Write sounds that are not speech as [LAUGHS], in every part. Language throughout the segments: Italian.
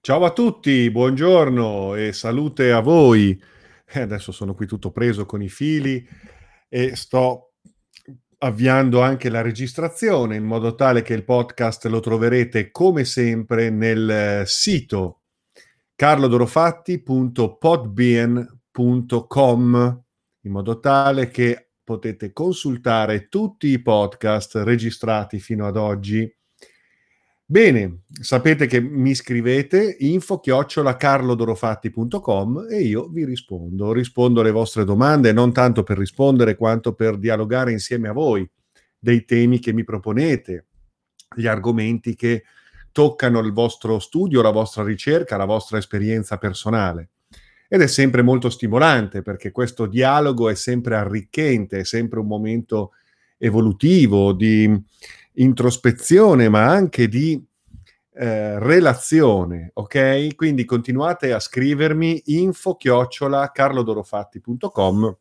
Ciao a tutti, buongiorno e salute a voi. Eh, adesso sono qui tutto preso con i fili e sto avviando anche la registrazione in modo tale che il podcast lo troverete come sempre nel sito carlodorofatti.podbean.com in modo tale che potete consultare tutti i podcast registrati fino ad oggi Bene, sapete che mi scrivete info chiocciola carlodorofatti.com e io vi rispondo. Rispondo alle vostre domande non tanto per rispondere quanto per dialogare insieme a voi dei temi che mi proponete, gli argomenti che toccano il vostro studio, la vostra ricerca, la vostra esperienza personale. Ed è sempre molto stimolante perché questo dialogo è sempre arricchente, è sempre un momento evolutivo di introspezione, ma anche di eh, relazione, ok? Quindi continuate a scrivermi info chiocciola carlodorofatti.com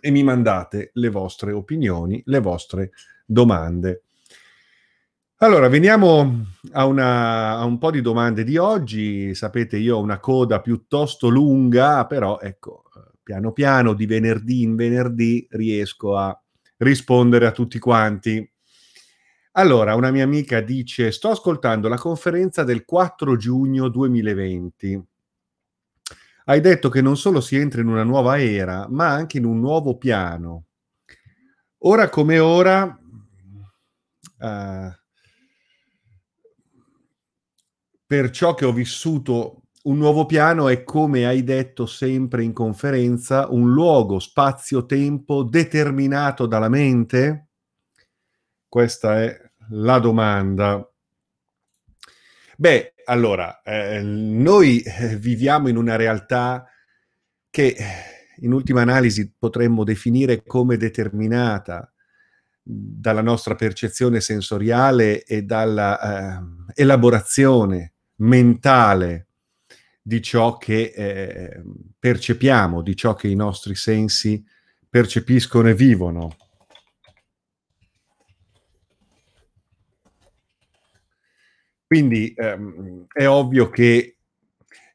e mi mandate le vostre opinioni, le vostre domande. Allora, veniamo a, una, a, un po' di domande di oggi. Sapete, io ho una coda piuttosto lunga, però ecco, piano piano, di venerdì in venerdì, riesco a rispondere a tutti quanti. Allora, una mia amica dice: Sto ascoltando la conferenza del 4 giugno 2020. Hai detto che non solo si entra in una nuova era, ma anche in un nuovo piano. Ora come ora, uh, per ciò che ho vissuto, un nuovo piano è come hai detto sempre in conferenza, un luogo, spazio, tempo determinato dalla mente? Questa è la domanda. Beh, allora, eh, noi eh, viviamo in una realtà che in ultima analisi potremmo definire come determinata dalla nostra percezione sensoriale e dalla eh, elaborazione mentale di ciò che eh, percepiamo, di ciò che i nostri sensi percepiscono e vivono. Quindi ehm, è ovvio che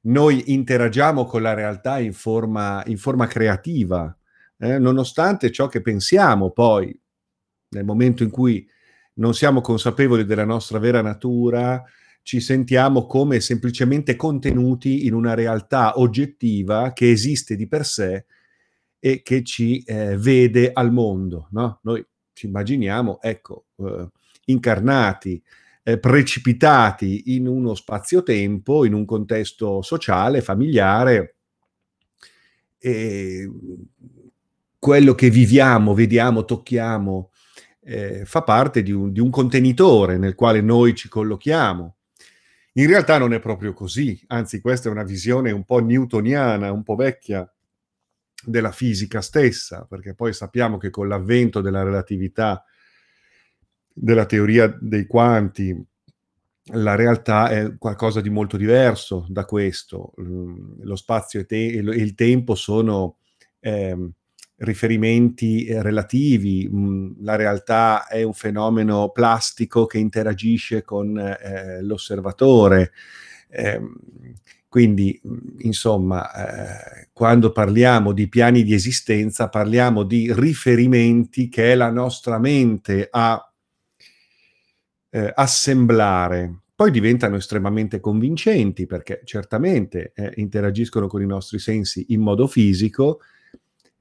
noi interagiamo con la realtà in forma, in forma creativa, eh, nonostante ciò che pensiamo poi, nel momento in cui non siamo consapevoli della nostra vera natura, ci sentiamo come semplicemente contenuti in una realtà oggettiva che esiste di per sé e che ci eh, vede al mondo. No? Noi ci immaginiamo, ecco, eh, incarnati eh, precipitati in uno spazio-tempo, in un contesto sociale, familiare. E quello che viviamo, vediamo, tocchiamo, eh, fa parte di un, di un contenitore nel quale noi ci collochiamo. In realtà non è proprio così, anzi questa è una visione un po' newtoniana, un po' vecchia della fisica stessa, perché poi sappiamo che con l'avvento della relatività della teoria dei quanti, la realtà è qualcosa di molto diverso da questo. Lo spazio e, te- e il tempo sono eh, riferimenti relativi, la realtà è un fenomeno plastico che interagisce con eh, l'osservatore. Eh, quindi, insomma, quando parliamo di piani di esistenza, parliamo di riferimenti che la nostra mente ha eh, assemblare. Poi diventano estremamente convincenti perché certamente eh, interagiscono con i nostri sensi in modo fisico,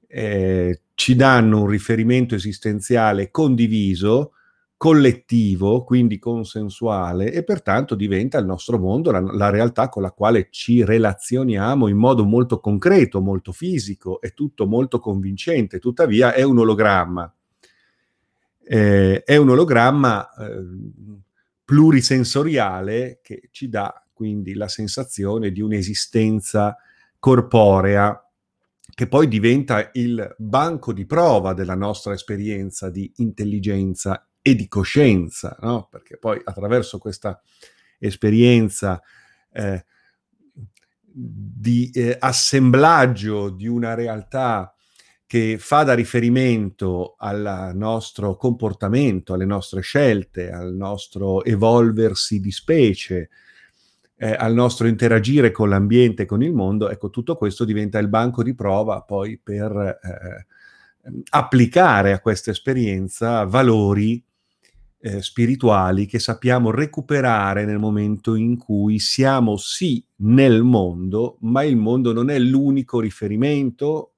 eh, ci danno un riferimento esistenziale condiviso, collettivo, quindi consensuale, e pertanto diventa il nostro mondo la, la, realtà con la quale ci relazioniamo in modo molto concreto, molto fisico, è tutto molto convincente, tuttavia è un ologramma eh, è un ologramma eh, plurisensoriale che ci dà quindi la sensazione di un'esistenza corporea che poi diventa il banco di prova della nostra esperienza di intelligenza e di coscienza, no? perché poi attraverso questa esperienza eh, di eh, assemblaggio di una realtà che fa da riferimento al nostro comportamento, alle nostre scelte, al nostro evolversi di specie, eh, al nostro interagire con l'ambiente, con il mondo, ecco, tutto questo diventa il banco di prova poi per eh, applicare a questa esperienza valori eh, spirituali che sappiamo recuperare nel momento in cui siamo sì nel mondo, ma il mondo non è l'unico riferimento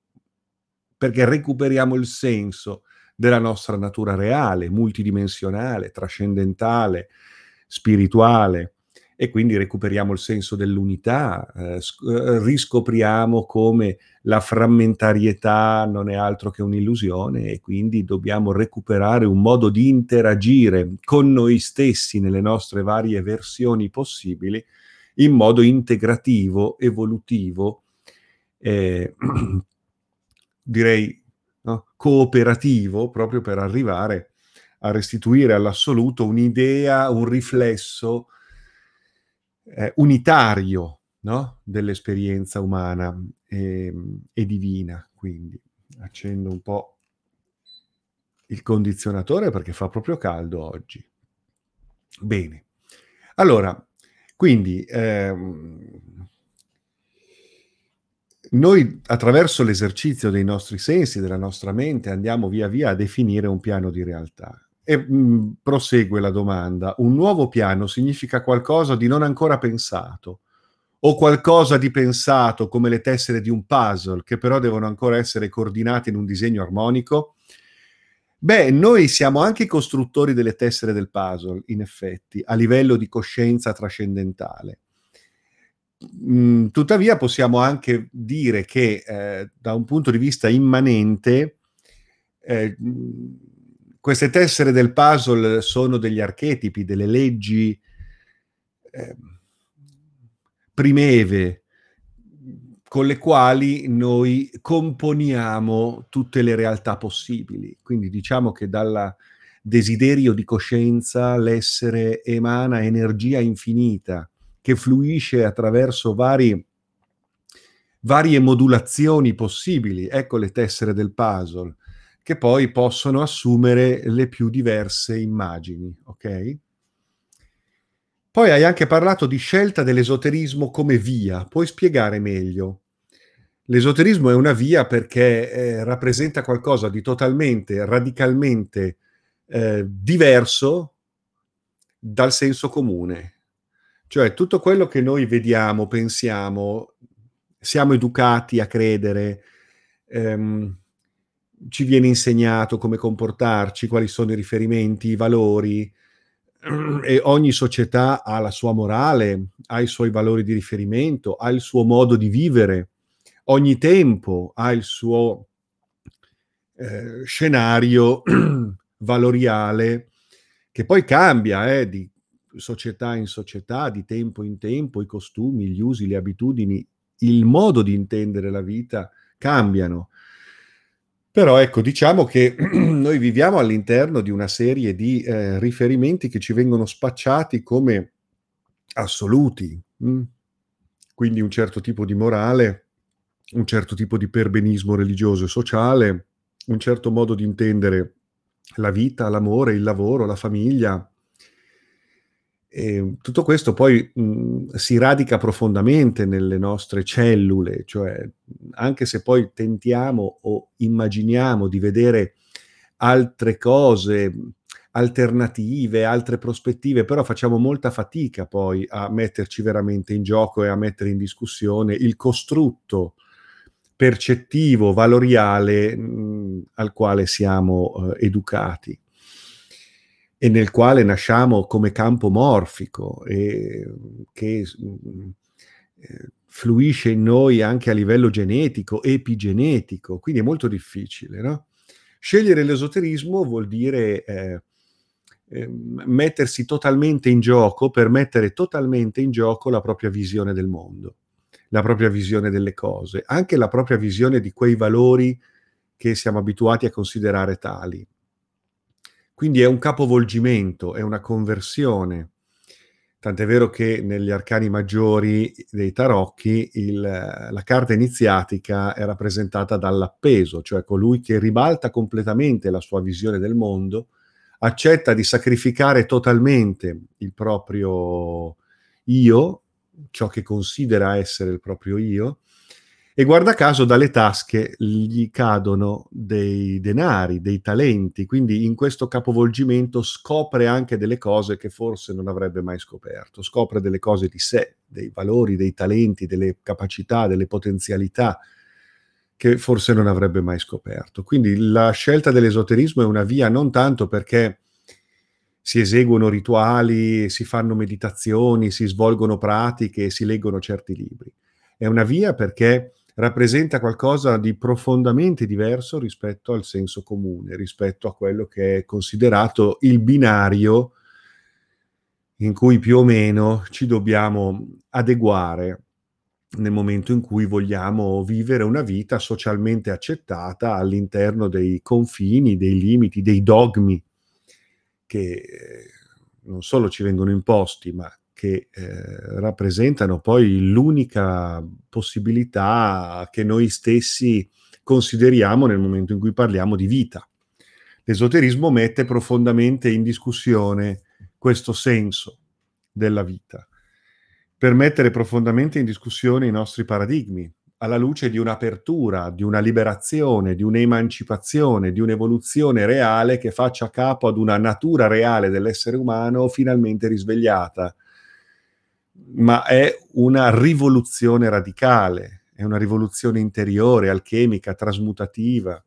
perché recuperiamo il senso della nostra natura reale, multidimensionale, trascendentale, spirituale e quindi recuperiamo il senso dell'unità, eh, eh, riscopriamo come la frammentarietà non è altro che un'illusione e quindi dobbiamo recuperare un modo di interagire con noi stessi nelle nostre varie versioni possibili in modo integrativo, evolutivo, eh, [CLEARS THROAT] direi no? cooperativo, proprio per arrivare a restituire all'assoluto un'idea, un riflesso, eh, unitario no? dell'esperienza umana e, e divina. Quindi accendo un po' il condizionatore perché fa proprio caldo oggi. Bene. Allora, quindi ehm, noi attraverso l'esercizio dei nostri sensi, della nostra mente, andiamo via via a definire un piano di realtà. E mh, mm, prosegue la domanda, un nuovo piano significa qualcosa di non ancora pensato o qualcosa di pensato come le tessere di un puzzle che però devono ancora essere coordinate in un disegno armonico? Beh, noi siamo anche i costruttori delle tessere del puzzle, in effetti, a livello di coscienza trascendentale. Mm, tuttavia possiamo anche dire che eh, da un punto di vista immanente eh, queste tessere del puzzle sono degli archetipi, delle leggi eh, primeve con le quali noi componiamo tutte le realtà possibili. Quindi diciamo che dal desiderio di coscienza l'essere emana energia infinita che fluisce attraverso vari, varie modulazioni possibili. Ecco le tessere del puzzle che poi possono assumere le più diverse immagini, ok? Poi hai anche parlato di scelta dell'esoterismo come via, puoi spiegare meglio? L'esoterismo è una via perché eh, rappresenta qualcosa di totalmente, radicalmente eh, diverso dal senso comune. Cioè tutto quello che noi vediamo, pensiamo, siamo educati a credere, ehm, ci viene insegnato come comportarci, quali sono i riferimenti, i valori, [CLEARS THROAT] e ogni società ha la sua morale, ha i suoi valori di riferimento, ha il suo modo di vivere, ogni tempo ha il suo eh, scenario [CLEARS THROAT] valoriale che poi cambia eh, di società in società, di tempo in tempo, i costumi, gli usi, le abitudini, il modo di intendere la vita cambiano. Però ecco, diciamo che [CLEARS THROAT] noi viviamo all'interno di una serie di eh, riferimenti che ci vengono spacciati come assoluti. Mh? Quindi un certo tipo di morale, un certo tipo di perbenismo religioso e sociale, un certo modo di intendere la vita, l'amore, il lavoro, la famiglia, e tutto questo poi mh, si radica profondamente nelle nostre cellule, cioè anche se poi tentiamo o immaginiamo di vedere altre cose alternative, altre prospettive, però facciamo molta fatica poi a metterci veramente in gioco e a mettere in discussione il costrutto percettivo, valoriale mh, al quale siamo eh, educati e nel quale nasciamo come campo morfico e che eh, fluisce in noi anche a livello genetico, epigenetico, quindi è molto difficile. No? Scegliere l'esoterismo vuol dire eh, eh, mettersi totalmente in gioco per mettere totalmente in gioco la propria visione del mondo, la propria visione delle cose, anche la propria visione di quei valori che siamo abituati a considerare tali. Quindi è un capovolgimento, è una conversione. Tant'è vero che negli arcani maggiori dei tarocchi il, la carta iniziatica è rappresentata dall'appeso, cioè colui che ribalta completamente la sua visione del mondo, accetta di sacrificare totalmente il proprio io ciò che considera essere il proprio io, e guarda caso dalle tasche gli cadono dei denari, dei talenti, quindi in questo capovolgimento scopre anche delle cose che forse non avrebbe mai scoperto, scopre delle cose di sé, dei valori, dei talenti, delle capacità, delle potenzialità che forse non avrebbe mai scoperto. Quindi la scelta dell'esoterismo è una via non tanto perché si eseguono rituali, si fanno meditazioni, si svolgono pratiche, si leggono certi libri. È una via perché rappresenta qualcosa di profondamente diverso rispetto al senso comune, rispetto a quello che è considerato il binario in cui più o meno ci dobbiamo adeguare nel momento in cui vogliamo vivere una vita socialmente accettata all'interno dei confini, dei limiti, dei dogmi che eh, non solo ci vengono imposti, ma che eh, rappresentano poi l'unica possibilità che noi stessi consideriamo nel momento in cui parliamo di vita. L'esoterismo mette profondamente in discussione questo senso della vita, per mettere profondamente in discussione i nostri paradigmi, alla luce di un'apertura, di una liberazione, di un'emancipazione, di un'evoluzione reale che faccia capo ad una natura reale dell'essere umano finalmente risvegliata, ma è una rivoluzione radicale, è una rivoluzione interiore, alchemica, trasmutativa,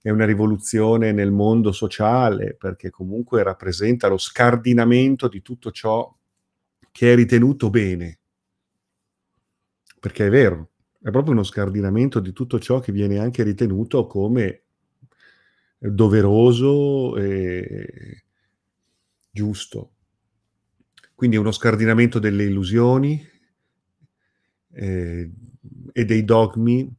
è una rivoluzione nel mondo sociale, perché comunque rappresenta lo scardinamento di tutto ciò che è ritenuto bene. Perché è vero, è proprio uno scardinamento di tutto ciò che viene anche ritenuto come doveroso e giusto. Quindi è uno scardinamento delle illusioni eh, e dei dogmi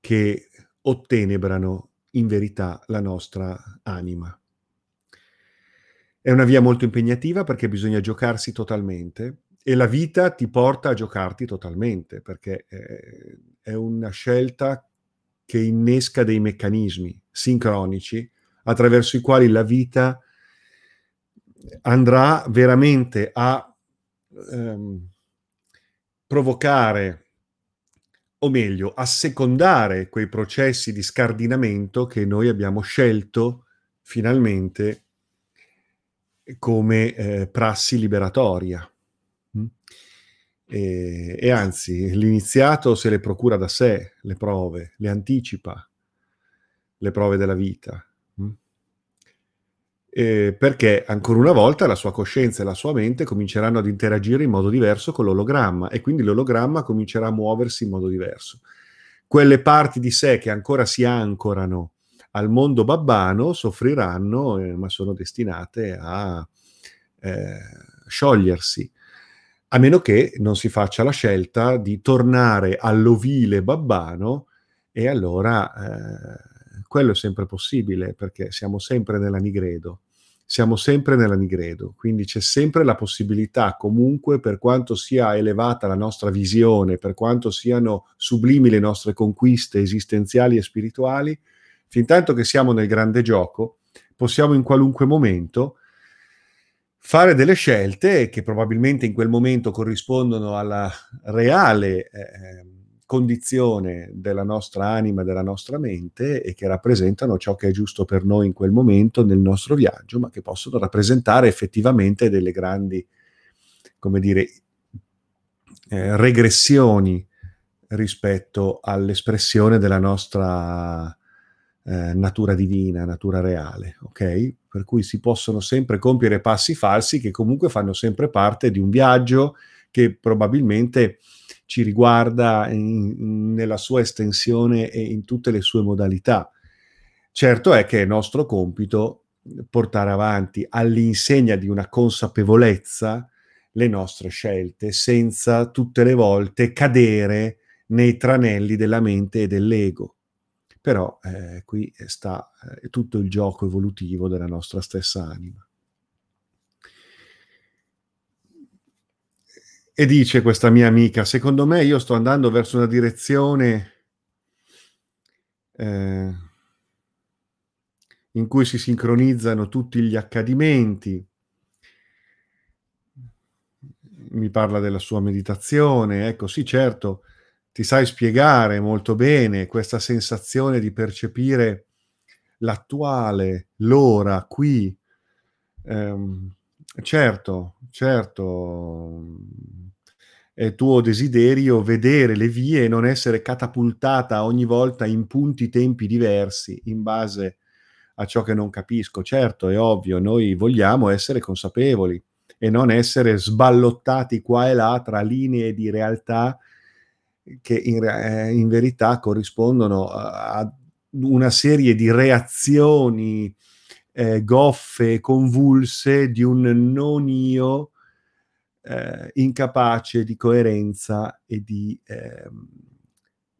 che ottenebrano in verità la nostra anima. È una via molto impegnativa perché bisogna giocarsi totalmente e la vita ti porta a giocarti totalmente perché eh, è una scelta che innesca dei meccanismi sincronici attraverso i quali la vita andrà veramente a ehm, provocare, o meglio, a secondare quei processi di scardinamento che noi abbiamo scelto finalmente come eh, prassi liberatoria. Mm? E, e, anzi, l'iniziato se le procura da sé le prove, le anticipa le prove della vita eh, perché ancora una volta la sua coscienza e la sua mente cominceranno ad interagire in modo diverso con l'ologramma e quindi l'ologramma comincerà a muoversi in modo diverso. Quelle parti di sé che ancora si ancorano al mondo babbano soffriranno, eh, ma sono destinate a eh, sciogliersi, a meno che non si faccia la scelta di tornare all'ovile babbano e allora eh, quello è sempre possibile perché siamo sempre nella nigredo. Siamo sempre nella nigredo, quindi c'è sempre la possibilità, comunque, per quanto sia elevata la nostra visione, per quanto siano sublimi le nostre conquiste esistenziali e spirituali, fin tanto che siamo nel grande gioco, possiamo in qualunque momento fare delle scelte che probabilmente in quel momento corrispondono alla reale eh, condizione della nostra anima, della nostra mente e che rappresentano ciò che è giusto per noi in quel momento nel nostro viaggio, ma che possono rappresentare effettivamente delle grandi, come dire, eh, regressioni rispetto all'espressione della nostra eh, natura divina, natura reale, ok? Per cui si possono sempre compiere passi falsi che comunque fanno sempre parte di un viaggio che probabilmente ci riguarda in, nella sua estensione e in tutte le sue modalità. Certo è che è nostro compito portare avanti all'insegna di una consapevolezza le nostre scelte senza tutte le volte cadere nei tranelli della mente e dell'ego. Però eh, qui sta eh, tutto il gioco evolutivo della nostra stessa anima. E dice questa mia amica, secondo me io sto andando verso una direzione eh, in cui si sincronizzano tutti gli accadimenti, mi parla della sua meditazione, ecco sì certo, ti sai spiegare molto bene questa sensazione di percepire l'attuale, l'ora, qui. Ehm, certo, certo, è tuo desiderio vedere le vie e non essere catapultata ogni volta in punti tempi diversi in base a ciò che non capisco. Certo, è ovvio, noi vogliamo essere consapevoli e non essere sballottati qua e là tra linee di realtà che in, eh, in verità corrispondono a, a, una serie di reazioni eh, goffe, convulse di un non io eh, incapace di coerenza e di, ehm,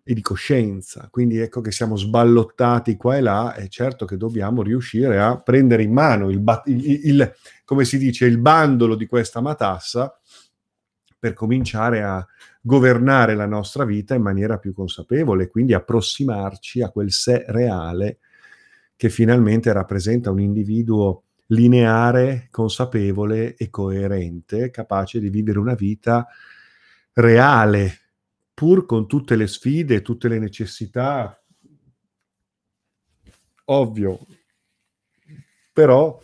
e di, coscienza. Quindi ecco che siamo sballottati qua e là e certo che dobbiamo riuscire a prendere in mano il, il, il come si dice, il bandolo di questa matassa per cominciare a governare la nostra vita in maniera più consapevole, quindi approssimarci a quel sé reale che finalmente rappresenta un individuo lineare, consapevole e coerente, capace di vivere una vita reale, pur con tutte le sfide, tutte le necessità, ovvio, però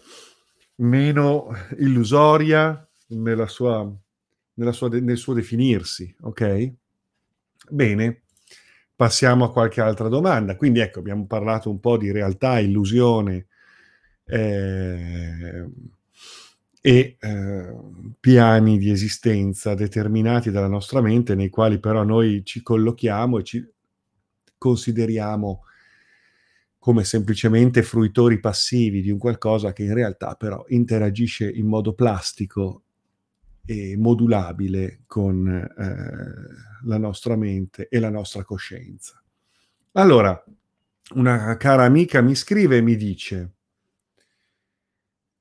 meno illusoria nella sua sua nel suo definirsi, ok? Bene, passiamo a qualche altra domanda. Quindi ecco, abbiamo parlato un po' di realtà, illusione eh, e eh, piani di esistenza determinati dalla nostra mente, nei quali però noi ci collochiamo e ci consideriamo come semplicemente fruitori passivi di un qualcosa che in realtà però interagisce in modo plastico e modulabile con eh, la nostra mente e la nostra coscienza. Allora, una cara amica mi scrive e mi dice,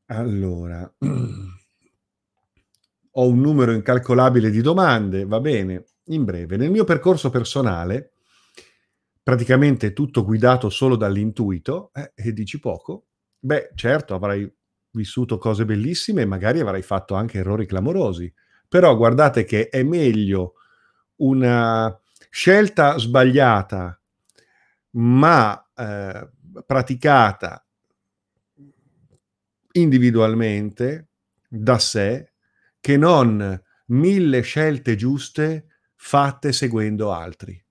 allora, [CLEARS THROAT] ho un numero incalcolabile di domande, va bene, in breve, nel mio percorso personale, praticamente tutto guidato solo dall'intuito, eh, e dici poco, beh, certo, avrai vissuto cose bellissime e magari avrai fatto anche errori clamorosi. Però guardate che è meglio una scelta sbagliata, ma eh, praticata individualmente, da sé, che non mille scelte giuste fatte seguendo altri.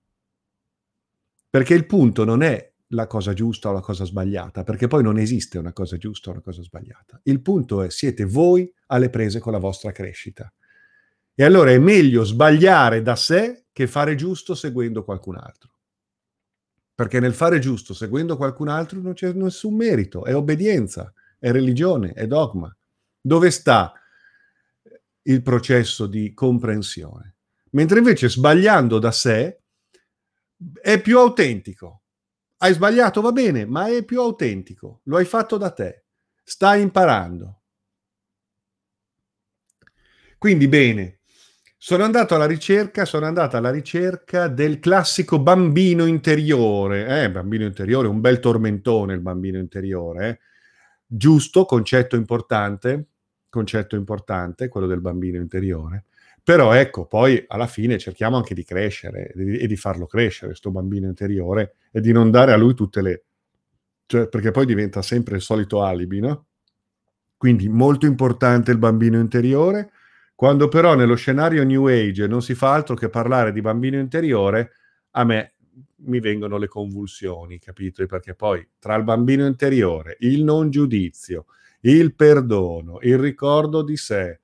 Perché il punto non è la cosa giusta o la cosa sbagliata, perché poi non esiste una cosa giusta o una cosa sbagliata. Il punto è siete voi alle prese con la vostra crescita. E allora è meglio sbagliare da sé che fare giusto seguendo qualcun altro. Perché nel fare giusto seguendo qualcun altro non c'è nessun merito, è obbedienza, è religione, è dogma. Dove sta il processo di comprensione? Mentre invece sbagliando da sé è più autentico, hai sbagliato, va bene, ma è più autentico. Lo hai fatto da te. Stai imparando. Quindi bene, sono andato alla ricerca, sono andata alla ricerca del classico bambino interiore. Eh, bambino interiore, un bel tormentone il bambino interiore. Eh. Giusto, concetto importante, concetto importante, quello del bambino interiore. Però ecco, poi alla fine cerchiamo anche di crescere e di farlo crescere, questo bambino interiore, e di non dare a lui tutte le... Cioè, perché poi diventa sempre il solito alibi, no? Quindi molto importante il bambino interiore. Quando però nello scenario New Age non si fa altro che parlare di bambino interiore, a me mi vengono le convulsioni, capito? Perché poi tra il bambino interiore, il non giudizio, il perdono, il ricordo di sé,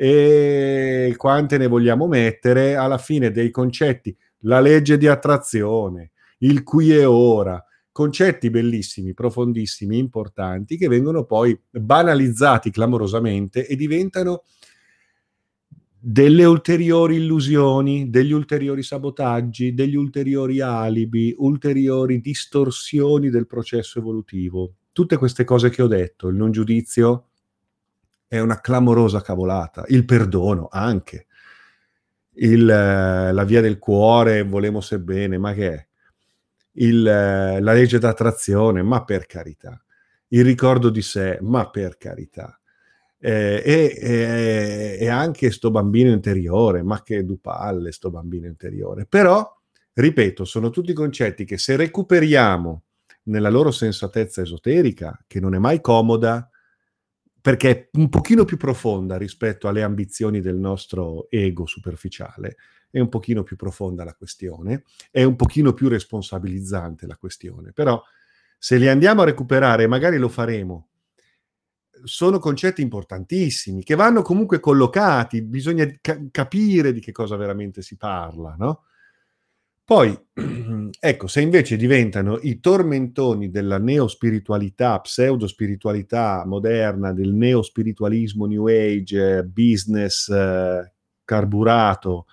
e quante ne vogliamo mettere, alla fine dei concetti, la legge di attrazione, il qui e ora, concetti bellissimi, profondissimi, importanti, che vengono poi banalizzati clamorosamente e diventano delle ulteriori illusioni, degli ulteriori sabotaggi, degli ulteriori alibi, ulteriori distorsioni del processo evolutivo. Tutte queste cose che ho detto, il non giudizio, è una clamorosa cavolata. Il perdono anche. Il, la via del cuore, volemo sebbene, ma che è? Il, la legge d'attrazione, ma per carità. Il ricordo di sé, ma per carità. eh, e, e, e, anche sto bambino interiore, ma che dupalle sto bambino interiore. Però, ripeto, sono tutti concetti che se recuperiamo nella loro sensatezza esoterica, che non è mai comoda, perché è un pochino più profonda rispetto alle ambizioni del nostro ego superficiale, è un pochino più profonda la questione, è un pochino più responsabilizzante la questione, però se li andiamo a recuperare, magari lo faremo, sono concetti importantissimi che vanno comunque collocati, bisogna ca- capire di che cosa veramente si parla, no? Poi, [CLEARS THROAT] ecco, se invece diventano i tormentoni della neospiritualità, pseudo-spiritualità moderna, del neospiritualismo New Age, business eh, carburato,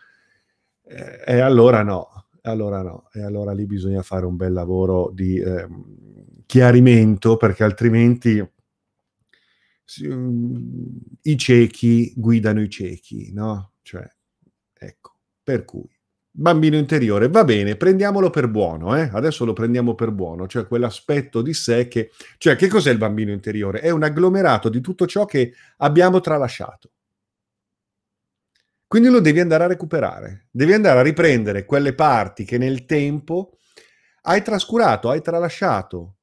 eh, e allora no, allora no, e allora lì bisogna fare un bel lavoro di eh, chiarimento perché altrimenti um, i ciechi guidano i ciechi, no? Cioè, ecco, per cui bambino interiore, va bene, prendiamolo per buono, eh? adesso lo prendiamo per buono, cioè quell'aspetto di sé che... Cioè, che cos'è il bambino interiore? È un agglomerato di tutto ciò che abbiamo tralasciato. Quindi lo devi andare a recuperare, devi andare a riprendere quelle parti che nel tempo hai trascurato, hai tralasciato,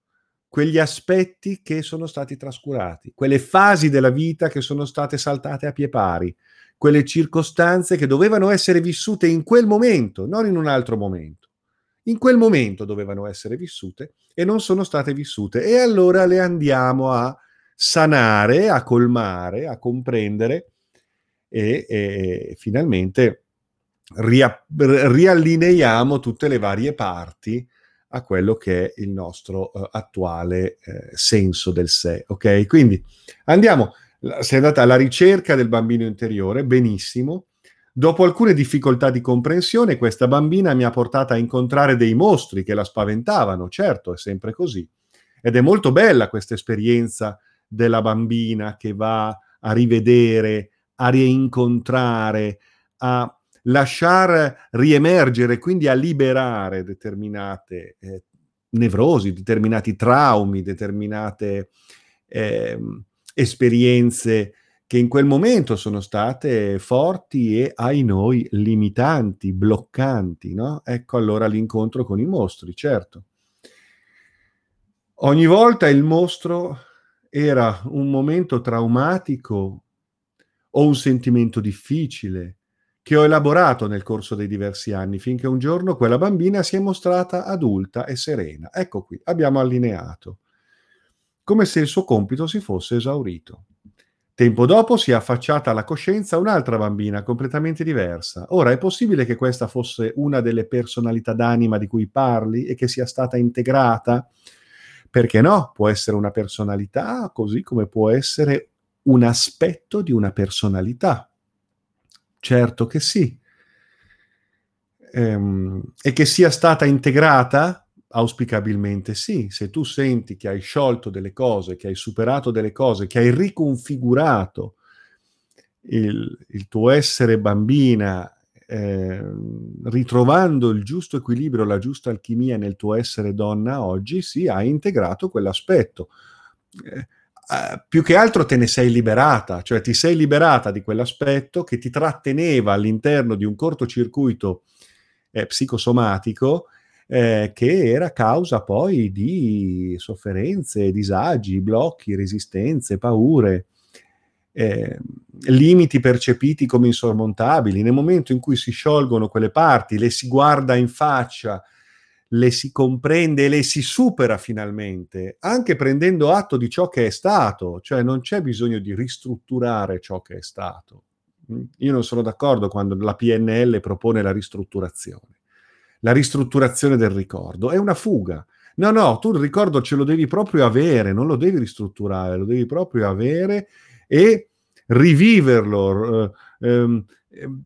quegli aspetti che sono stati trascurati, quelle fasi della vita che sono state saltate a pie pari, quelle circostanze che dovevano essere vissute in quel momento, non in un altro momento. In quel momento dovevano essere vissute e non sono state vissute e allora le andiamo a sanare, a colmare, a comprendere e, e finalmente ria, riallineiamo tutte le varie parti a quello che è il nostro uh, attuale uh, senso del sé. Ok? Quindi andiamo sei andata alla ricerca del bambino interiore, benissimo. Dopo alcune difficoltà di comprensione, questa bambina mi ha portata a incontrare dei mostri che la spaventavano, certo, è sempre così. Ed è molto bella questa esperienza della bambina che va a rivedere, a rincontrare, a lasciare riemergere, quindi a liberare determinate eh, nevrosi, determinati traumi, determinate eh, esperienze che in quel momento sono state forti e ai noi limitanti, bloccanti, no? Ecco allora l'incontro con i mostri, certo. Ogni volta il mostro era un momento traumatico o un sentimento difficile che ho elaborato nel corso dei diversi anni, finché un giorno quella bambina si è mostrata adulta e serena. Ecco qui, abbiamo allineato come se il suo compito si fosse esaurito. Tempo dopo si è affacciata alla coscienza un'altra bambina completamente diversa. Ora è possibile che questa fosse una delle personalità d'anima di cui parli e che sia stata integrata? Perché no? Può essere una personalità così come può essere un aspetto di una personalità. Certo che sì. Ehm, e che sia stata integrata Auspicabilmente sì, se tu senti che hai sciolto delle cose, che hai superato delle cose, che hai riconfigurato il, il tuo essere bambina, eh, ritrovando il giusto equilibrio, la giusta alchimia nel tuo essere donna oggi, sì, hai integrato quell'aspetto. Eh, Uh, più che altro te ne sei liberata, cioè ti sei liberata di quell'aspetto che ti tratteneva all'interno di un cortocircuito eh, psicosomatico eh, che era causa poi di sofferenze, disagi, blocchi, resistenze, paure, eh, limiti percepiti come insormontabili. Nel momento in cui si sciolgono quelle parti, le si guarda in faccia, le si comprende e le si supera finalmente, anche prendendo atto di ciò che è stato, cioè non c'è bisogno di ristrutturare ciò che è stato. Io non sono d'accordo quando la PNL propone la ristrutturazione la ristrutturazione del ricordo, è una fuga. No, no, tu il ricordo ce lo devi proprio avere, non lo devi ristrutturare, lo devi proprio avere e riviverlo, eh, ehm,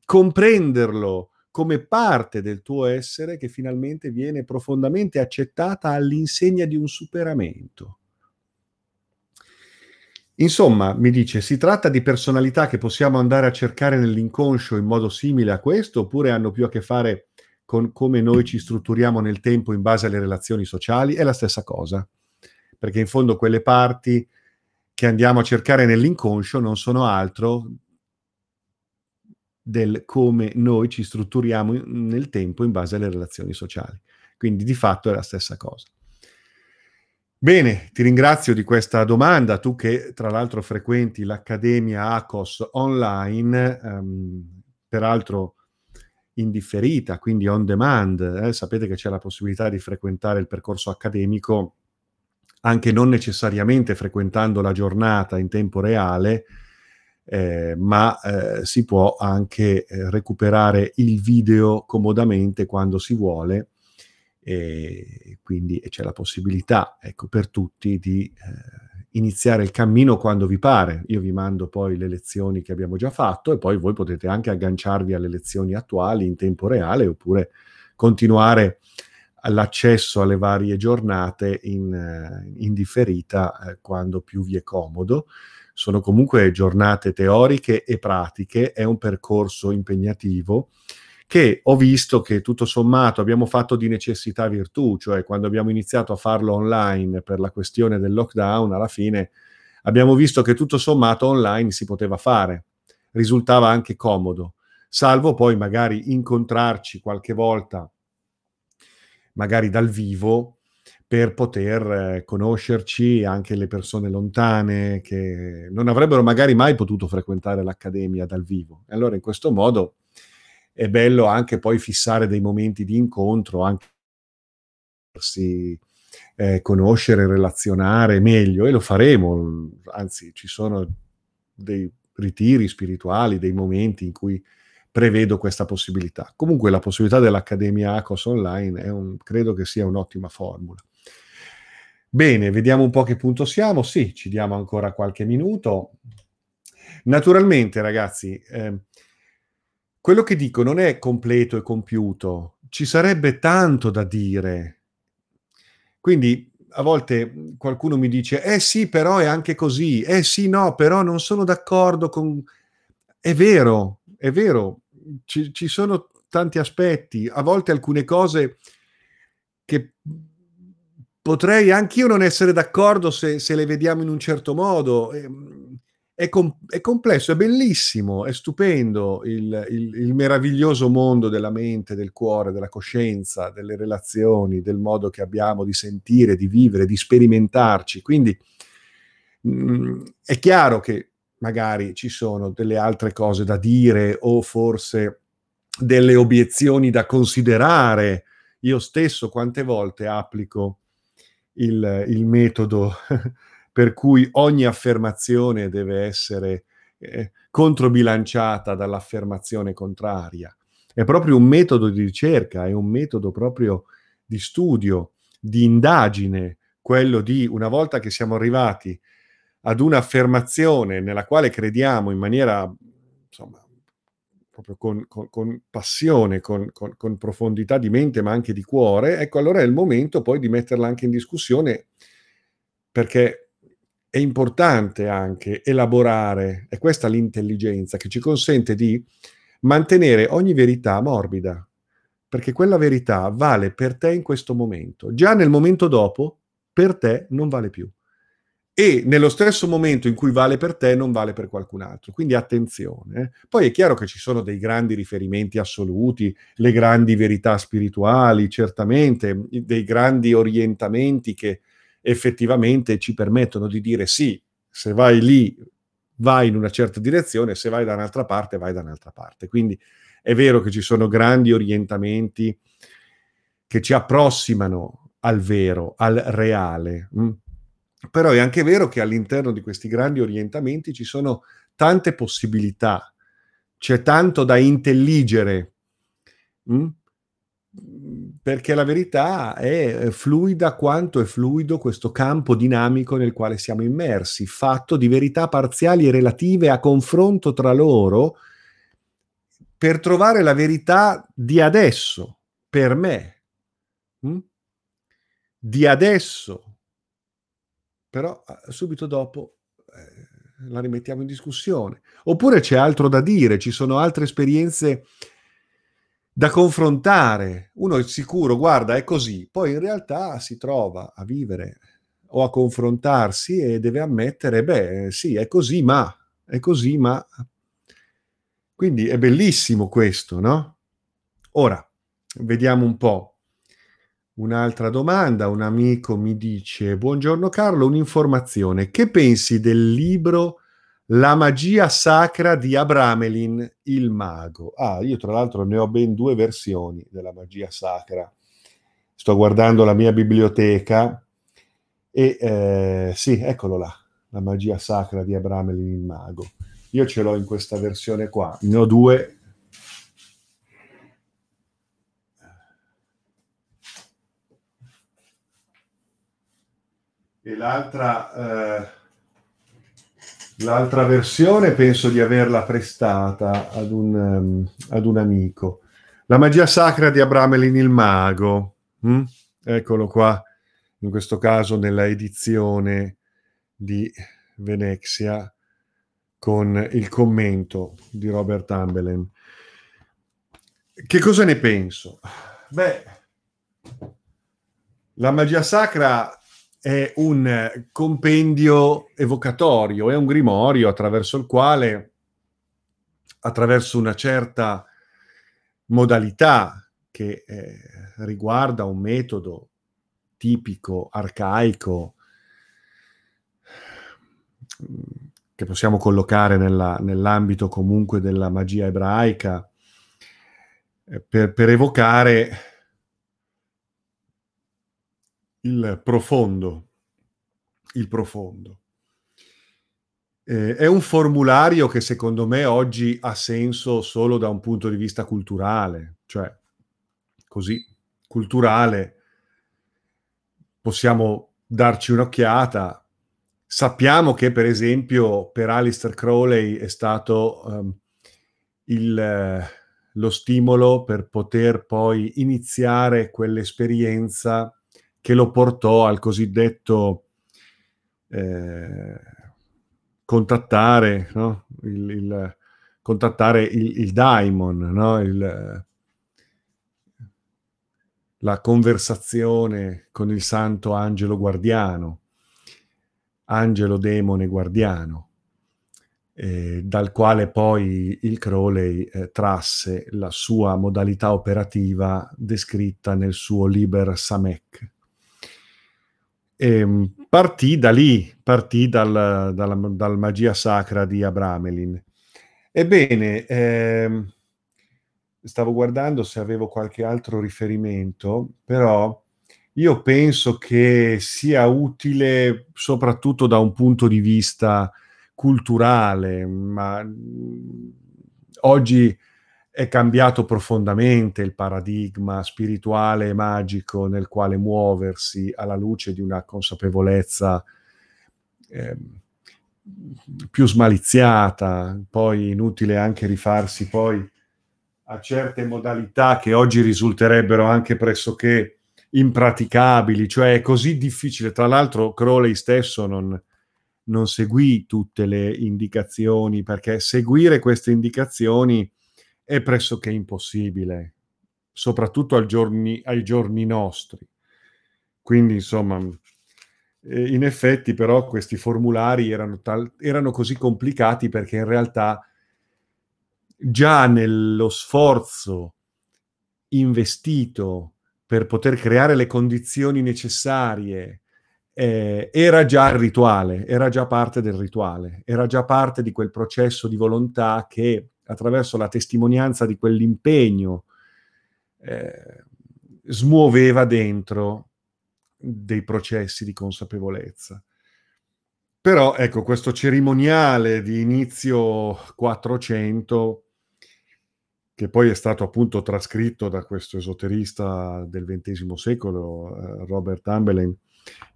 comprenderlo come parte del tuo essere che finalmente viene profondamente accettata all'insegna di un superamento. Insomma, mi dice, si tratta di personalità che possiamo andare a cercare nell'inconscio in modo simile a questo oppure hanno più a che fare con come noi ci strutturiamo nel tempo in base alle relazioni sociali, è la stessa cosa. Perché in fondo quelle parti che andiamo a cercare nell'inconscio non sono altro del come noi ci strutturiamo nel tempo in base alle relazioni sociali. Quindi di fatto è la stessa cosa. Bene, ti ringrazio di questa domanda, tu che tra l'altro frequenti l'Accademia ACOS online, ehm, peraltro indifferita, quindi on demand, eh, sapete che c'è la possibilità di frequentare il percorso accademico anche non necessariamente frequentando la giornata in tempo reale, eh, ma eh, si può anche eh, recuperare il video comodamente quando si vuole e quindi c'è la possibilità ecco, per tutti di eh, iniziare il cammino quando vi pare. Io vi mando poi le lezioni che abbiamo già fatto e poi voi potete anche agganciarvi alle lezioni attuali in tempo reale oppure continuare l'accesso alle varie giornate in, eh, in differita eh, quando più vi è comodo sono comunque giornate teoriche e pratiche, è un percorso impegnativo che ho visto che tutto sommato abbiamo fatto di necessità virtù, cioè quando abbiamo iniziato a farlo online per la questione del lockdown, alla fine abbiamo visto che tutto sommato online si poteva fare, risultava anche comodo, salvo poi magari incontrarci qualche volta, magari dal vivo, per poter eh, conoscerci anche le persone lontane che non avrebbero magari mai potuto frequentare l'accademia dal vivo. E allora in questo modo è bello anche poi fissare dei momenti di incontro, anche eh, conoscere, relazionare meglio e lo faremo, anzi ci sono dei ritiri spirituali, dei momenti in cui prevedo questa possibilità. Comunque la possibilità dell'Accademia ACOS online un, credo che sia un'ottima formula. Bene, vediamo un po' che punto siamo. Sì, ci diamo ancora qualche minuto. Naturalmente, ragazzi, eh, quello che dico non è completo e compiuto, ci sarebbe tanto da dire. Quindi a volte qualcuno mi dice, eh sì, però è anche così, eh sì, no, però non sono d'accordo con... È vero, è vero, ci, ci sono tanti aspetti, a volte alcune cose che potrei anch'io non essere d'accordo se, se, le vediamo in un certo modo. È, com- è complesso, è bellissimo, è stupendo il, il, il, meraviglioso mondo della mente, del cuore, della coscienza, delle relazioni, del modo che abbiamo di sentire, di vivere, di sperimentarci. Quindi mh, mm, è chiaro che magari ci sono delle altre cose da dire o forse delle obiezioni da considerare. Io stesso quante volte applico il, il metodo per cui ogni affermazione deve essere eh, controbilanciata dall'affermazione contraria. È proprio un metodo di ricerca, è un metodo proprio di studio, di indagine, quello di una volta che siamo arrivati ad un'affermazione nella quale crediamo in maniera insomma, proprio con, con, con passione, con, con, profondità di mente, ma anche di cuore, ecco allora è il momento poi di metterla anche in discussione perché è importante anche elaborare, è questa l'intelligenza che ci consente di mantenere ogni verità morbida, perché quella verità vale per te in questo momento, già nel momento dopo per te non vale più e nello stesso momento in cui vale per te non vale per qualcun altro. Quindi attenzione. Eh. Poi è chiaro che ci sono dei grandi riferimenti assoluti, le grandi verità spirituali, certamente, dei grandi orientamenti che effettivamente ci permettono di dire sì, se vai lì vai in una certa direzione, se vai da un'altra parte vai da un'altra parte. Quindi è vero che ci sono grandi orientamenti che ci approssimano al vero, al reale. Hm? Però è anche vero che all'interno di questi grandi orientamenti ci sono tante possibilità, c'è tanto da intelligere, mh? Mm? perché la verità è fluida quanto è fluido questo campo dinamico nel quale siamo immersi, fatto di verità parziali e relative a confronto tra loro, per trovare la verità di adesso, per me, mh? di adesso, però subito dopo eh, la rimettiamo in discussione. Oppure c'è altro da dire, ci sono altre esperienze da confrontare. Uno è sicuro, guarda, è così, poi in realtà si trova a vivere o a confrontarsi e deve ammettere, beh, sì, è così, ma, è così, ma... Quindi è bellissimo questo, no? Ora, vediamo un po'. Un'altra domanda, un amico mi dice, buongiorno Carlo, un'informazione, che pensi del libro La magia sacra di Abramelin, il mago? Ah, io tra l'altro ne ho ben due versioni della magia sacra. Sto guardando la mia biblioteca e eh, sì, eccolo là, la magia sacra di Abramelin, il mago. Io ce l'ho in questa versione qua, ne ho due e l'altra, eh, l'altra versione penso di averla prestata ad un, um, ad un amico. La magia sacra di Abramelin il mago. Hm? Eccolo qua, in questo caso nella edizione di Venezia con il commento di Robert Ambelen. Che cosa ne penso? Beh, la magia sacra è un compendio evocatorio, è un grimorio attraverso il quale, attraverso una certa modalità che eh, riguarda un metodo tipico, arcaico, che possiamo collocare nella, nell'ambito comunque della magia ebraica, eh, per, per evocare il profondo, il profondo. Eh, è un formulario che secondo me oggi ha senso solo da un punto di vista culturale, cioè così culturale possiamo darci un'occhiata. Sappiamo che per esempio per Alistair Crowley è stato um, il, eh, lo stimolo per poter poi iniziare quell'esperienza che lo portò al cosiddetto eh, contattare, no? il, il, contattare il, il daimon, no? il, la conversazione con il santo angelo guardiano, angelo demone guardiano, eh, dal quale poi il Crowley eh, trasse la sua modalità operativa descritta nel suo Liber Samek. E ehm, partì da lì, partì dal, dalla, dal magia sacra di Abramelin. Ebbene, ehm, stavo guardando se avevo qualche altro riferimento, però io penso che sia utile soprattutto da un punto di vista culturale, ma oggi è cambiato profondamente il paradigma spirituale e magico nel quale muoversi alla luce di una consapevolezza eh, più smaliziata, poi inutile anche rifarsi poi a certe modalità che oggi risulterebbero anche pressoché impraticabili, cioè è così difficile. Tra l'altro Crowley stesso non, non seguì tutte le indicazioni, perché seguire queste indicazioni è pressoché impossibile, soprattutto giorni, ai giorni nostri. Quindi, insomma, eh, in effetti però questi formulari erano, tal- erano così complicati perché in realtà già nello sforzo investito per poter creare le condizioni necessarie eh, era già il rituale, era già parte del rituale, era già parte di quel processo di volontà che attraverso la testimonianza di quell'impegno, eh, smuoveva dentro dei processi di consapevolezza. Però ecco, questo cerimoniale di inizio 400, che poi è stato appunto trascritto da questo esoterista del XX secolo, eh, Robert Ambelen,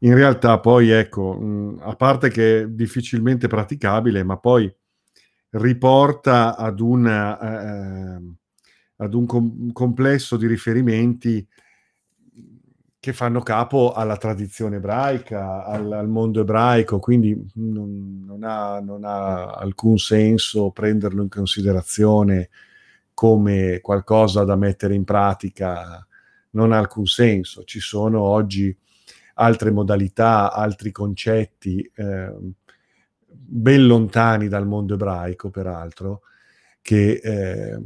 in realtà poi ecco, a parte che è difficilmente praticabile, ma poi riporta ad, una, eh, ad un com- complesso di riferimenti che fanno capo alla tradizione ebraica, al, al mondo ebraico, quindi non, non, ha, non, ha, alcun senso prenderlo in considerazione come qualcosa da mettere in pratica, non ha alcun senso. Ci sono oggi altre modalità, altri concetti, eh, ben lontani dal mondo ebraico, peraltro, che eh,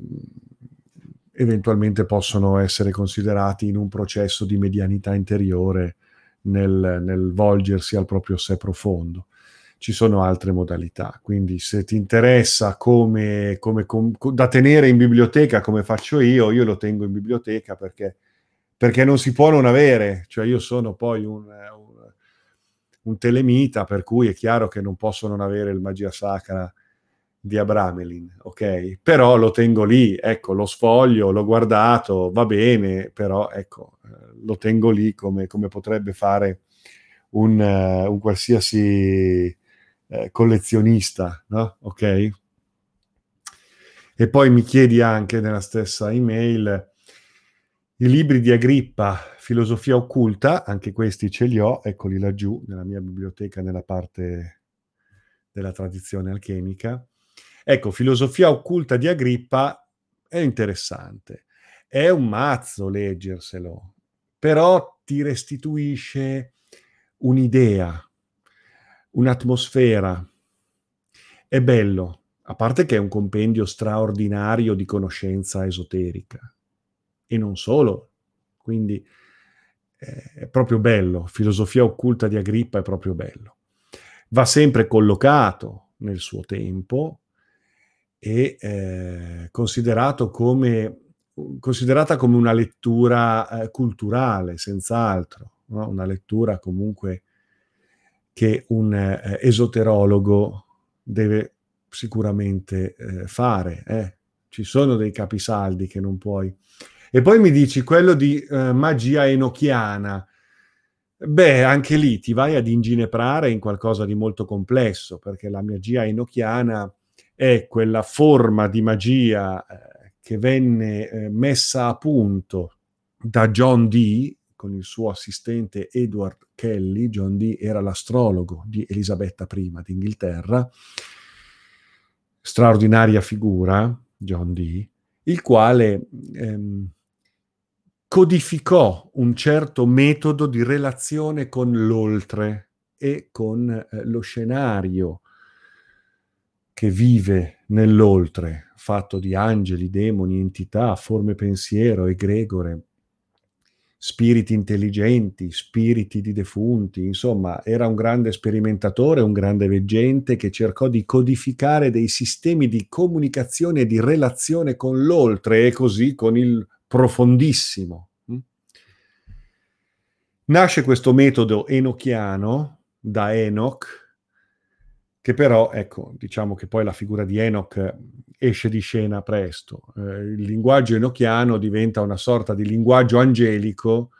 eventualmente possono essere considerati in un processo di medianità interiore nel, nel volgersi al proprio sé profondo. Ci sono altre modalità, quindi se ti interessa come, come, com, da tenere in biblioteca come faccio io, io lo tengo in biblioteca perché, perché non si può non avere, cioè io sono poi un, un, un telemita, per cui è chiaro che non posso non avere il magia sacra di Abramelin, ok? Però lo tengo lì, ecco, lo sfoglio, l'ho guardato, va bene, però ecco, eh, lo tengo lì come, come potrebbe fare un, uh, un qualsiasi uh, collezionista, no? Ok? E poi mi chiedi anche nella stessa email i libri di Agrippa, filosofia occulta, anche questi ce li ho, eccoli laggiù nella mia biblioteca nella parte della tradizione alchemica Ecco, filosofia occulta di Agrippa è interessante. È un mazzo leggerselo, però ti restituisce un'idea, un'atmosfera. È bello, a parte che è un compendio straordinario di conoscenza esoterica. E non solo, quindi è proprio bello. Filosofia occulta di Agrippa è proprio bello. Va sempre collocato nel suo tempo, e eh, considerato come, considerata come una lettura eh, culturale, senz'altro, no? una lettura comunque che un eh, esoterologo deve sicuramente eh, fare. Eh. Ci sono dei capisaldi che non puoi. E poi mi dici quello di eh, magia enochiana. Beh, anche lì ti vai ad ingineprare in qualcosa di molto complesso, perché la magia enochiana è quella forma di magia eh, che venne eh, messa a punto da John Dee con il suo assistente Edward Kelly. John Dee era l'astrologo di Elisabetta I d'Inghilterra, straordinaria figura, John Dee, il quale ehm, codificò un certo metodo di relazione con l'oltre e con eh, lo scenario che vive nell'oltre, fatto di angeli, demoni, entità, forme pensiero, egregore, spiriti intelligenti, spiriti di defunti, insomma, era un grande sperimentatore, un grande veggente che cercò di codificare dei sistemi di comunicazione e di relazione con l'oltre e così con il profondissimo. Nasce questo metodo enochiano da Enoch, che però, ecco, diciamo che poi la figura di Enoch esce di scena presto. Eh, il linguaggio enochiano diventa una sorta di linguaggio angelico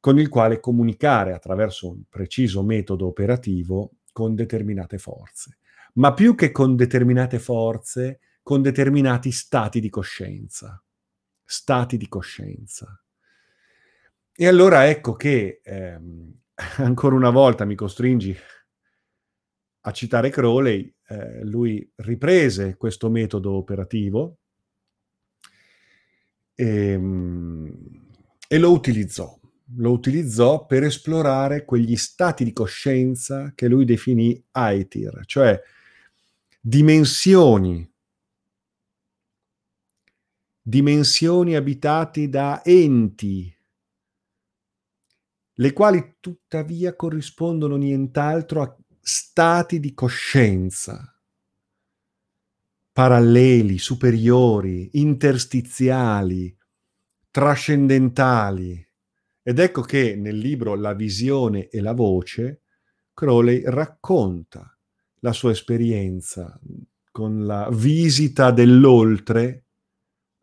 con il quale comunicare attraverso un preciso metodo operativo con determinate forze. Ma più che con determinate forze, con determinati stati di coscienza. Stati di coscienza. E allora ecco che, ehm, [LAUGHS] ancora una volta mi costringi a citare Crowley, eh, lui riprese questo metodo operativo e, ehm, e lo utilizzò. Lo utilizzò per esplorare quegli stati di coscienza che lui definì Aitir, cioè dimensioni, dimensioni abitati da enti, le quali tuttavia corrispondono nient'altro a stati di coscienza paralleli, superiori, interstiziali, trascendentali. Ed ecco che nel libro La visione e la voce Crowley racconta la sua esperienza con la visita dell'oltre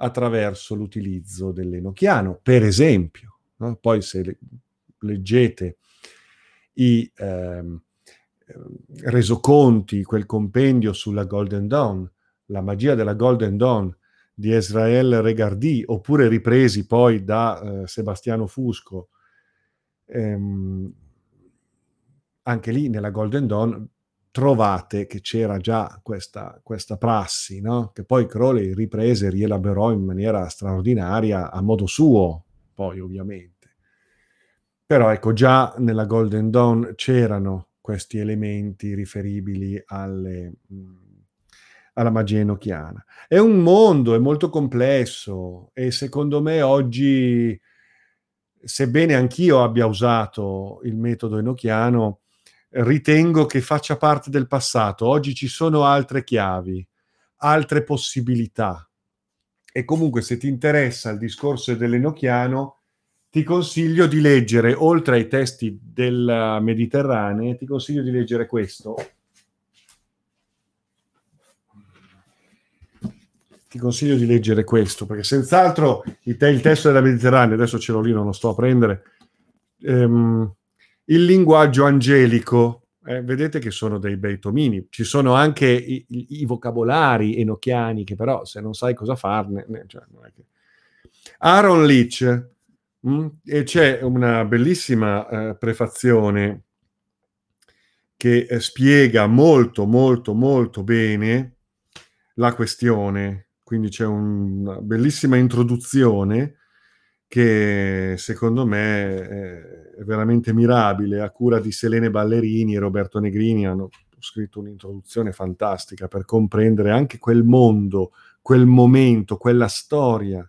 attraverso l'utilizzo dell'enochiano, per esempio. No? Poi se leggete i, ehm, resoconti, quel compendio sulla Golden Dawn, la magia della Golden Dawn di Israel Regardi, oppure ripresi poi da eh, Sebastiano Fusco, ehm, anche lì nella Golden Dawn trovate che c'era già questa, questa prassi, no? che poi Crowley riprese e rielaborò in maniera straordinaria a modo suo, poi ovviamente. Però ecco, già nella Golden Dawn c'erano questi elementi riferibili alle, alla magia enochiana. È un mondo, è molto complesso e secondo me oggi, sebbene anch'io abbia usato il metodo enochiano, ritengo che faccia parte del passato. Oggi ci sono altre chiavi, altre possibilità. E comunque se ti interessa il discorso dell'enochiano, ti consiglio di leggere, oltre ai testi del Mediterraneo, ti consiglio di leggere questo. Ti consiglio di leggere questo, perché senz'altro il, te- il testo della Mediterranea, adesso ce l'ho lì, non lo sto a prendere, ehm, il linguaggio angelico, eh, vedete che sono dei bei tomini. Ci sono anche i, i, i vocabolari enochiani, che però se non sai cosa farne... Cioè, che... Aaron Leach, mh, mm, e c'è una bellissima eh, prefazione che eh, spiega molto, molto, molto bene la questione. Quindi c'è un, una bellissima introduzione che secondo me è veramente mirabile, a cura di Selene Ballerini e Roberto Negrini hanno scritto un'introduzione fantastica per comprendere anche quel mondo, quel momento, quella storia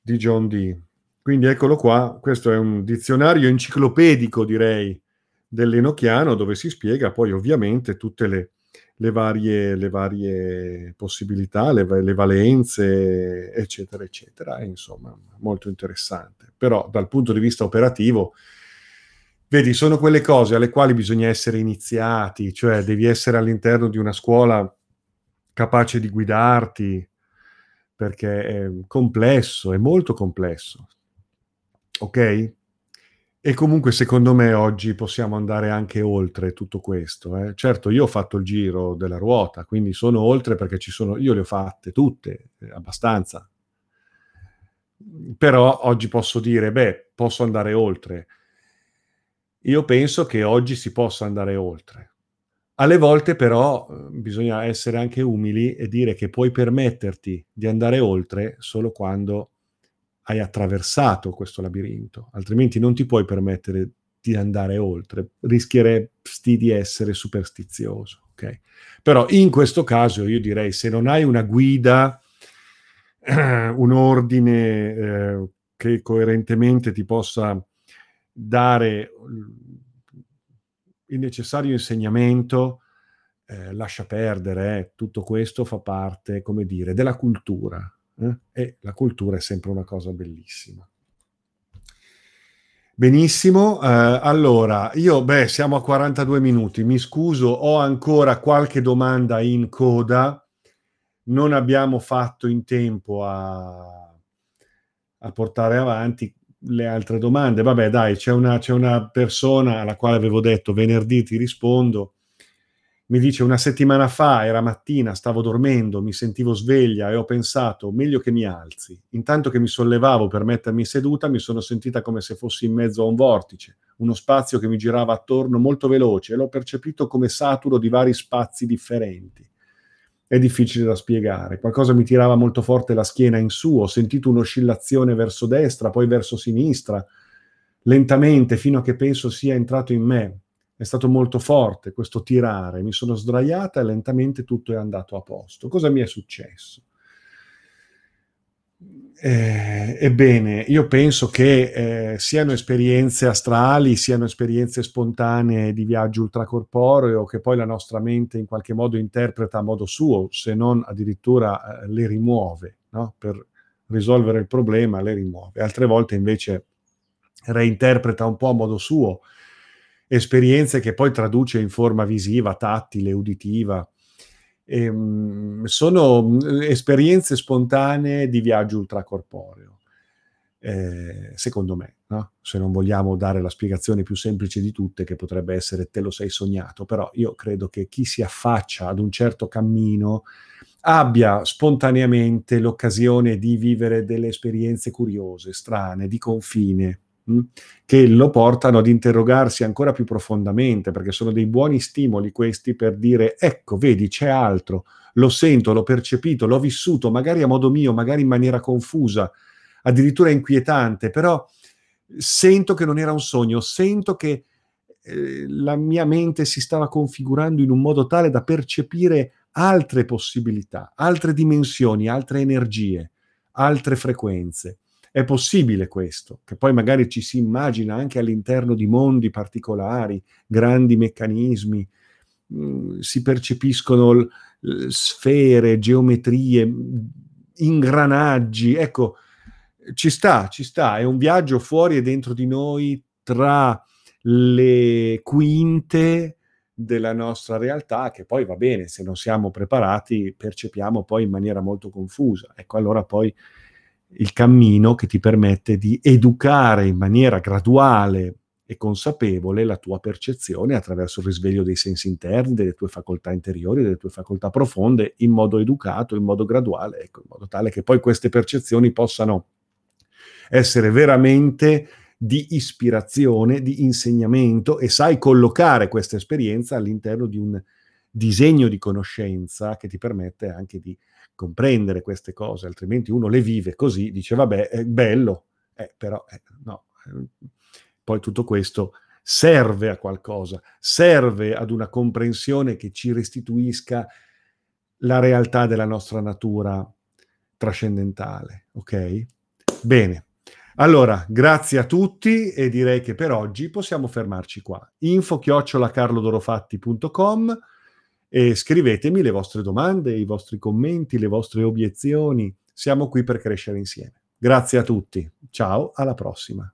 di John Dee. Quindi eccolo qua, questo è un dizionario enciclopedico, direi, dell'Enochiano, dove si spiega poi ovviamente tutte le, le, varie, le varie, possibilità, le, le, valenze, eccetera, eccetera. E, insomma, molto interessante. Però dal punto di vista operativo, vedi, sono quelle cose alle quali bisogna essere iniziati, cioè devi essere all'interno di una scuola capace di guidarti, perché è complesso, è molto complesso ok? E comunque secondo me oggi possiamo andare anche oltre tutto questo. Eh? Certo, io ho fatto il giro della ruota, quindi sono oltre perché ci sono, io le ho fatte tutte, eh, abbastanza. Però oggi posso dire, beh, posso andare oltre. Io penso che oggi si possa andare oltre. Alle volte però eh, bisogna essere anche umili e dire che puoi permetterti di andare oltre solo quando hai attraversato questo labirinto, altrimenti non ti puoi permettere di andare oltre, rischieresti di essere superstizioso. Okay? Però in questo caso io direi se non hai una guida, [CLEARS THROAT] un ordine eh, che coerentemente ti possa dare il necessario insegnamento, eh, lascia perdere, eh, tutto questo fa parte, come dire, della cultura, eh? e la cultura è sempre una cosa bellissima. Benissimo, eh, allora io, beh, siamo a 42 minuti, mi scuso, ho ancora qualche domanda in coda, non abbiamo fatto in tempo a, a portare avanti le altre domande. Vabbè, dai, c'è una, c'è una persona alla quale avevo detto venerdì ti rispondo, mi dice una settimana fa, era mattina, stavo dormendo, mi sentivo sveglia e ho pensato, meglio che mi alzi. Intanto che mi sollevavo per mettermi seduta, mi sono sentita come se fossi in mezzo a un vortice, uno spazio che mi girava attorno molto veloce e l'ho percepito come saturo di vari spazi differenti. È difficile da spiegare, qualcosa mi tirava molto forte la schiena in su, ho sentito un'oscillazione verso destra, poi verso sinistra, lentamente fino a che penso sia entrato in me è stato molto forte questo tirare, mi sono sdraiata e lentamente tutto è andato a posto. Cosa mi è successo? Eh, ebbene, io penso che eh, siano esperienze astrali, siano esperienze spontanee di viaggio ultracorporeo che poi la nostra mente in qualche modo interpreta a modo suo, se non addirittura eh, le rimuove, no? per risolvere il problema le rimuove. Altre volte invece reinterpreta un po' a modo suo esperienze che poi traduce in forma visiva, tattile, uditiva. E, ehm, sono mm, esperienze spontanee di viaggio ultracorporeo, eh, secondo me, no? se non vogliamo dare la spiegazione più semplice di tutte, che potrebbe essere te lo sei sognato, però io credo che chi si affaccia ad un certo cammino abbia spontaneamente l'occasione di vivere delle esperienze curiose, strane, di confine, Che lo portano ad interrogarsi ancora più profondamente, perché sono dei buoni stimoli questi per dire, ecco, vedi, c'è altro, lo sento, l'ho percepito, l'ho vissuto, magari a modo mio, magari in maniera confusa, addirittura inquietante, però sento che non era un sogno, sento che eh, la mia mente si stava configurando in un modo tale da percepire altre possibilità, altre dimensioni, altre energie, altre frequenze. È possibile questo, che poi magari ci si immagina anche all'interno di mondi particolari, grandi meccanismi, mm, si percepiscono sfere, geometrie, ingranaggi. Ecco, ci sta, ci sta, è un viaggio fuori e dentro di noi tra le quinte della nostra realtà, che poi va bene, se non siamo preparati, percepiamo poi in maniera molto confusa. Ecco, allora poi il cammino che ti permette di educare in maniera graduale e consapevole la tua percezione attraverso il risveglio dei sensi interni, delle tue facoltà interiori, delle tue facoltà profonde, in modo educato, in modo graduale, ecco, in modo tale che poi queste percezioni possano essere veramente di ispirazione, di insegnamento e sai collocare questa esperienza all'interno di un disegno di conoscenza che ti permette anche di comprendere queste cose, altrimenti uno le vive così, dice vabbè, è bello, eh, però eh, no. Poi tutto questo serve a qualcosa, serve ad una comprensione che ci restituisca la realtà della nostra natura trascendentale, ok? Bene. Allora, grazie a tutti e direi che per oggi possiamo fermarci qua. Info chiocciolacarlodorofatti.com e scrivetemi le vostre domande, i vostri commenti, le vostre obiezioni. Siamo qui per crescere insieme. Grazie a tutti. Ciao, alla prossima.